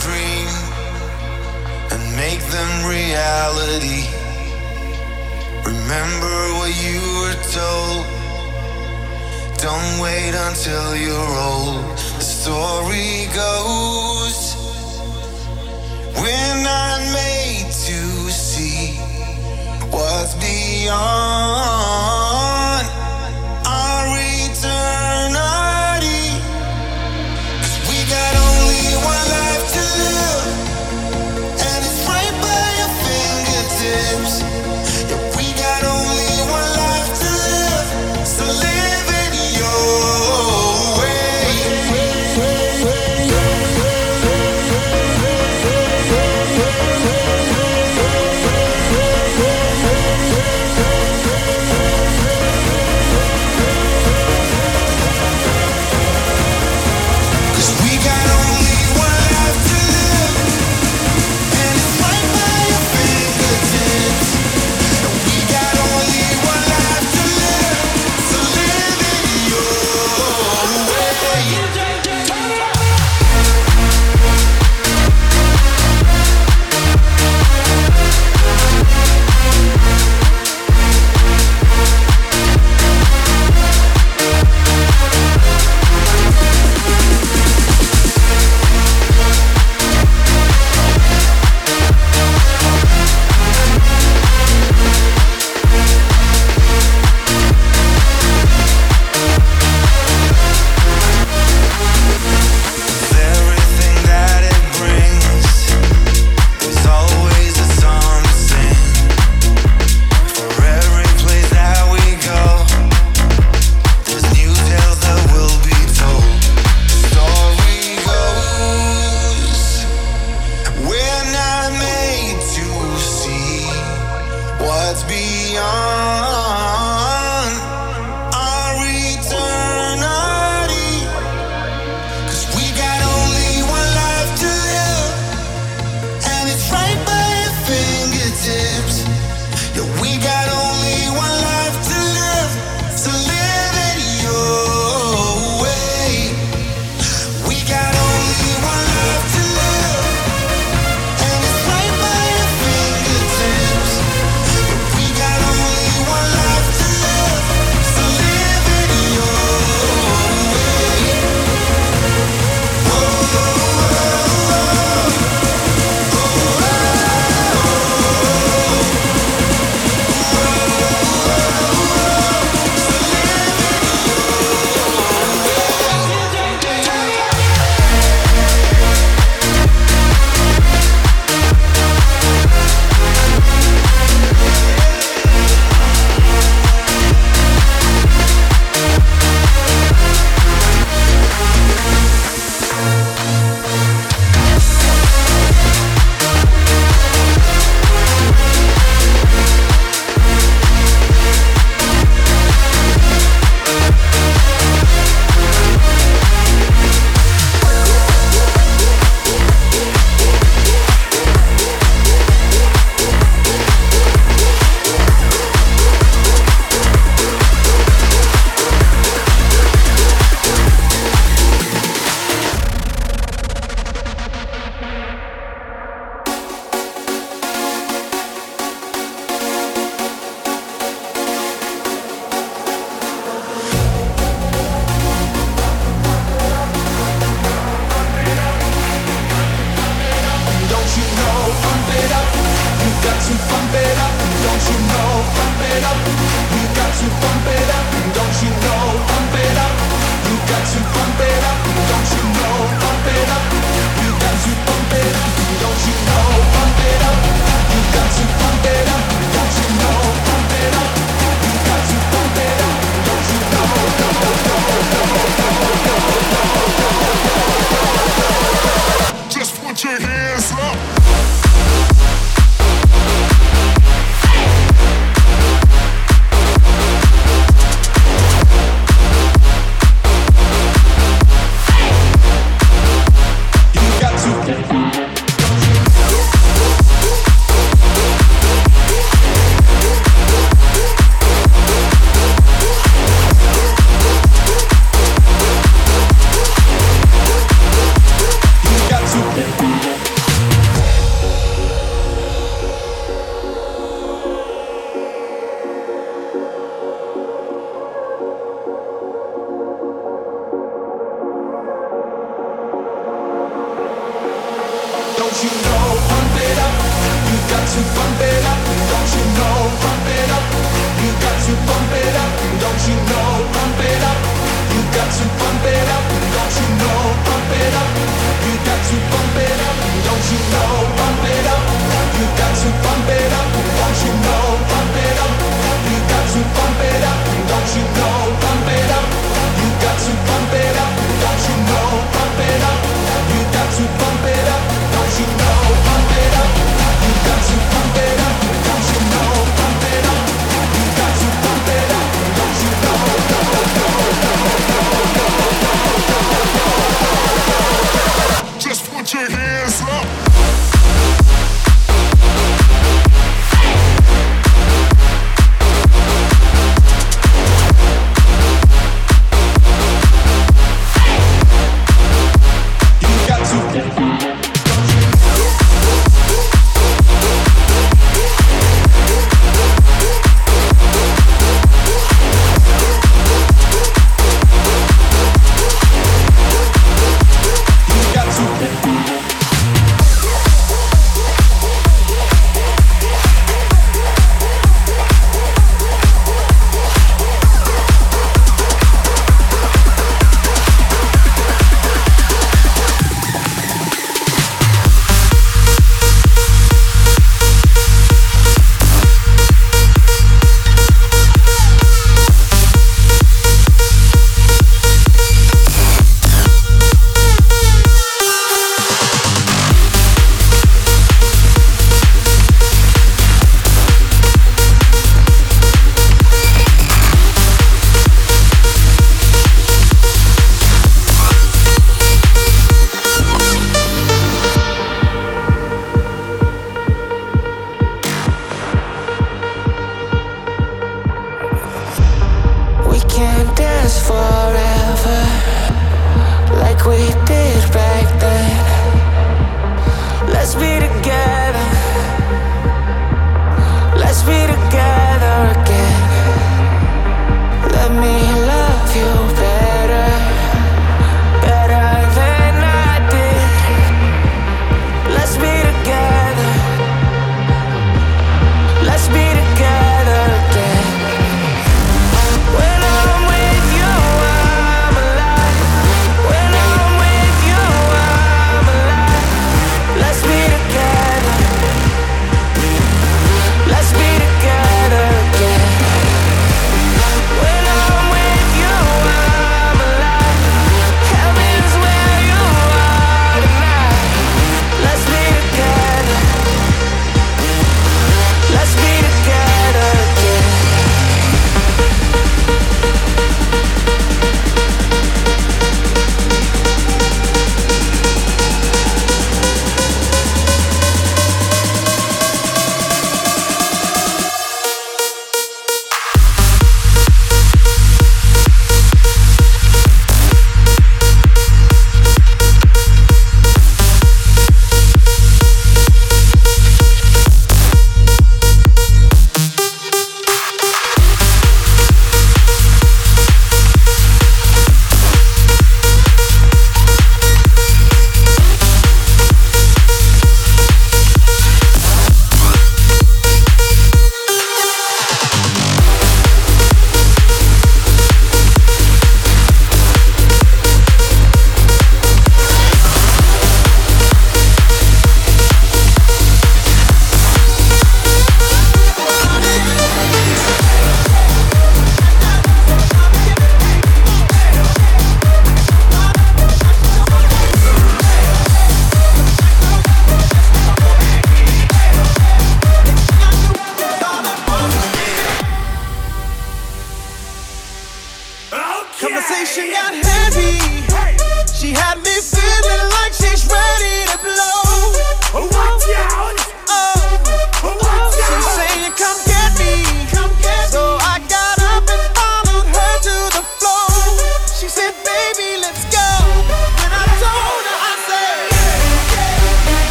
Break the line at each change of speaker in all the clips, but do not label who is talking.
dream and make them reality. Remember what you were told. Don't wait until you're old. The story goes, we're not made to see what's beyond.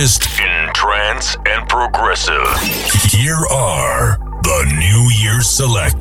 freshest in trance and progressive. Here are the New Year
Select.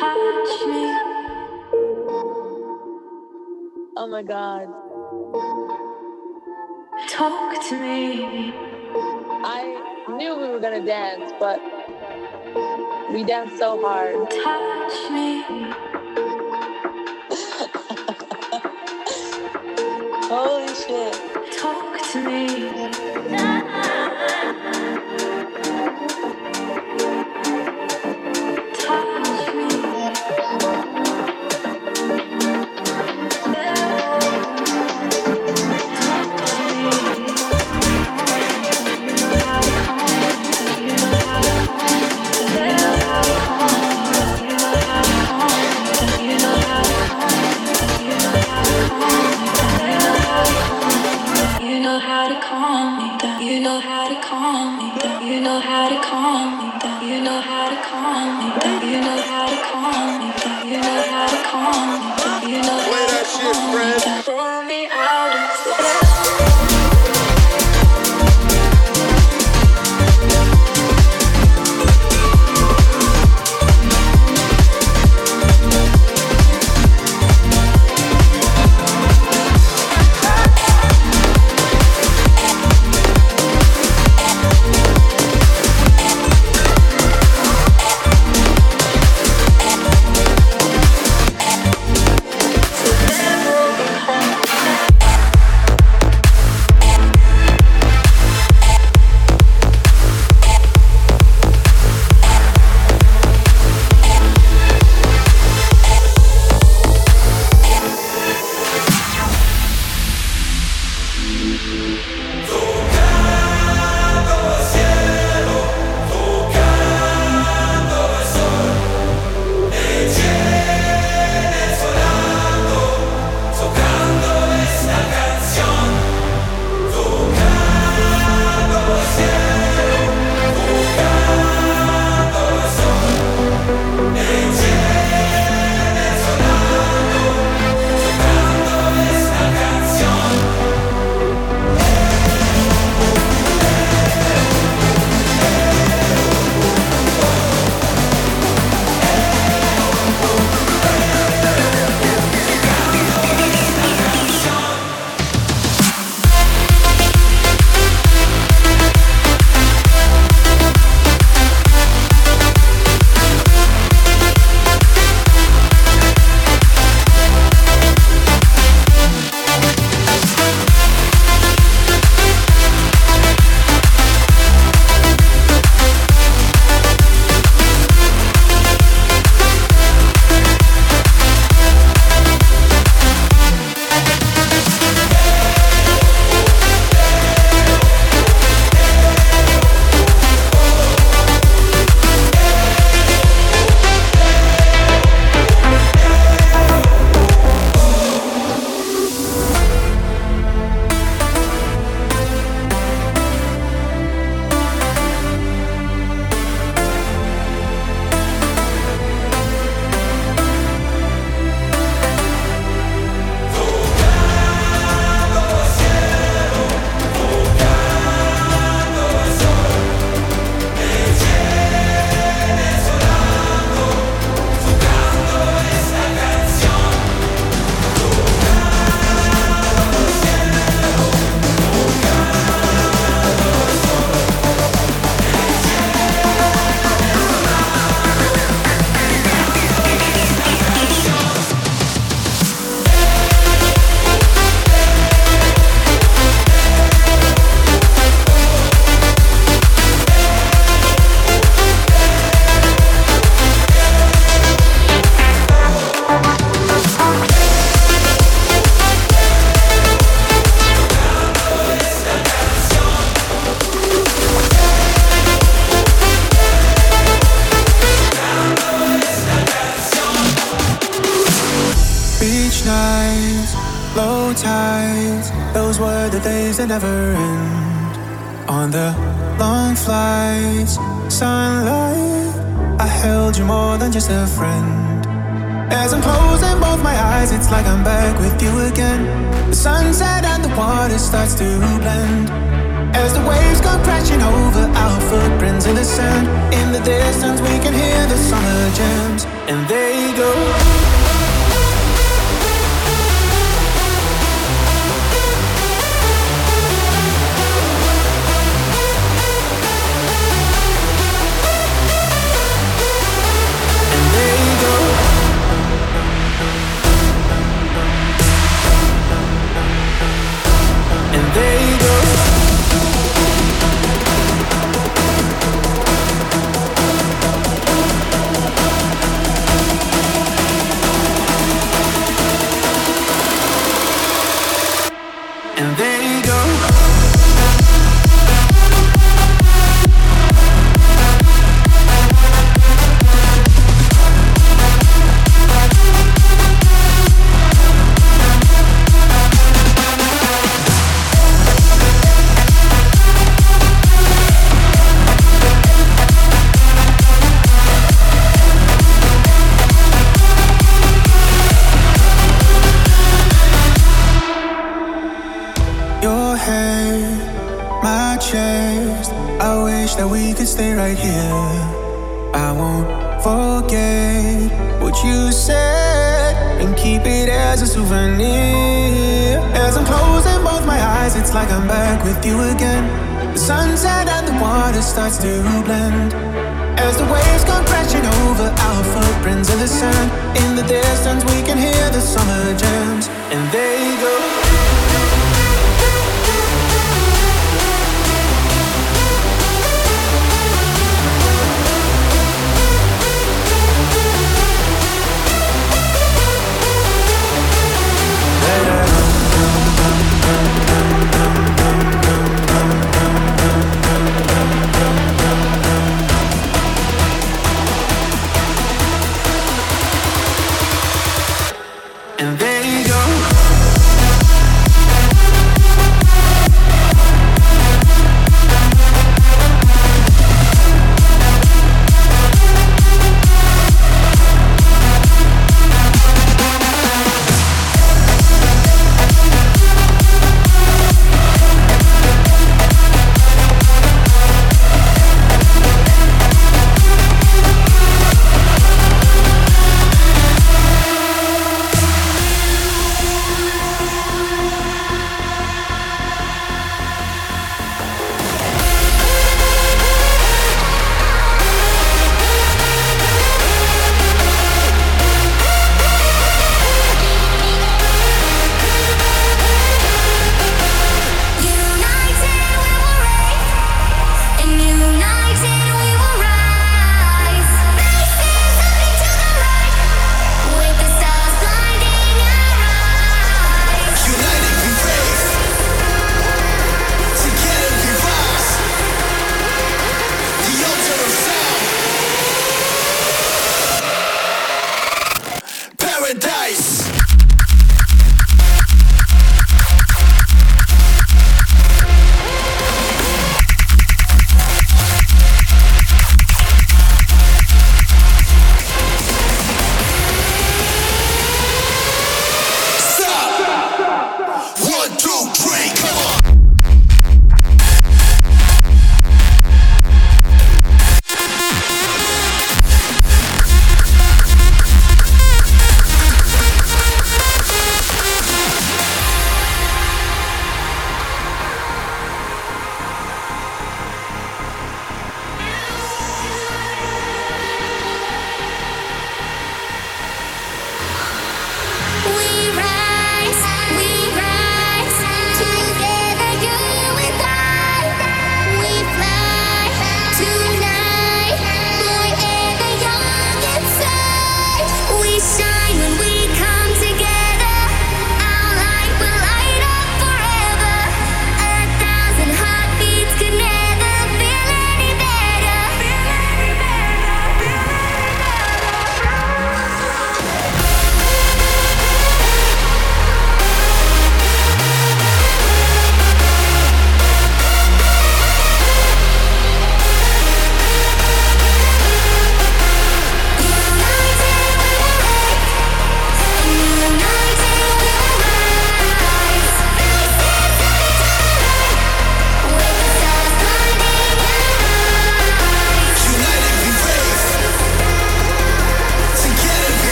touch me.
Oh my god.
Talk to me.
I knew we were gonna dance, but we danced so hard.
Touch me.
Holy shit.
Talk to me.
The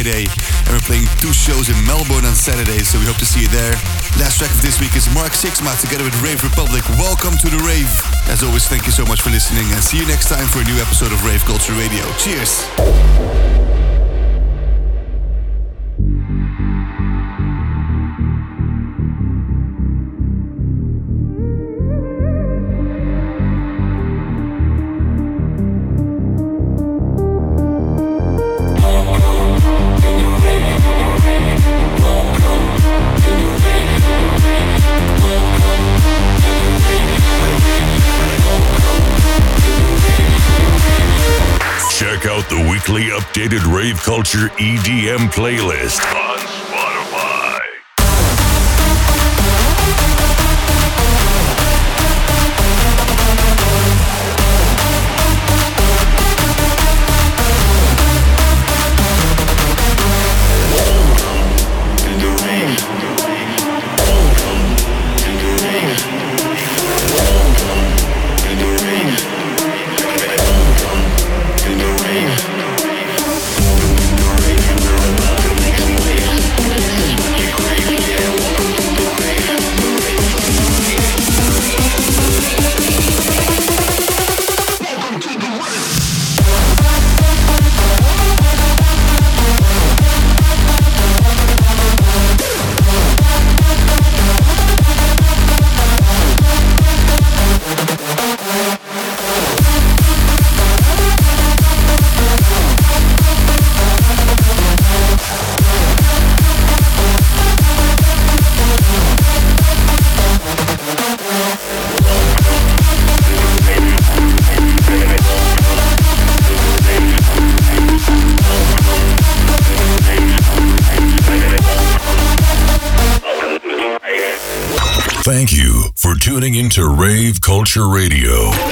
Friday, and we're playing two shows in Melbourne on Saturday, so we hope to see you there. Last track of this week is Mark Sixma together with Rave Republic. Welcome to the rave. As always, thank you so much for listening, and see you next time for a new episode of Rave Culture Radio. Cheers.
Culture EDM playlist Culture Radio.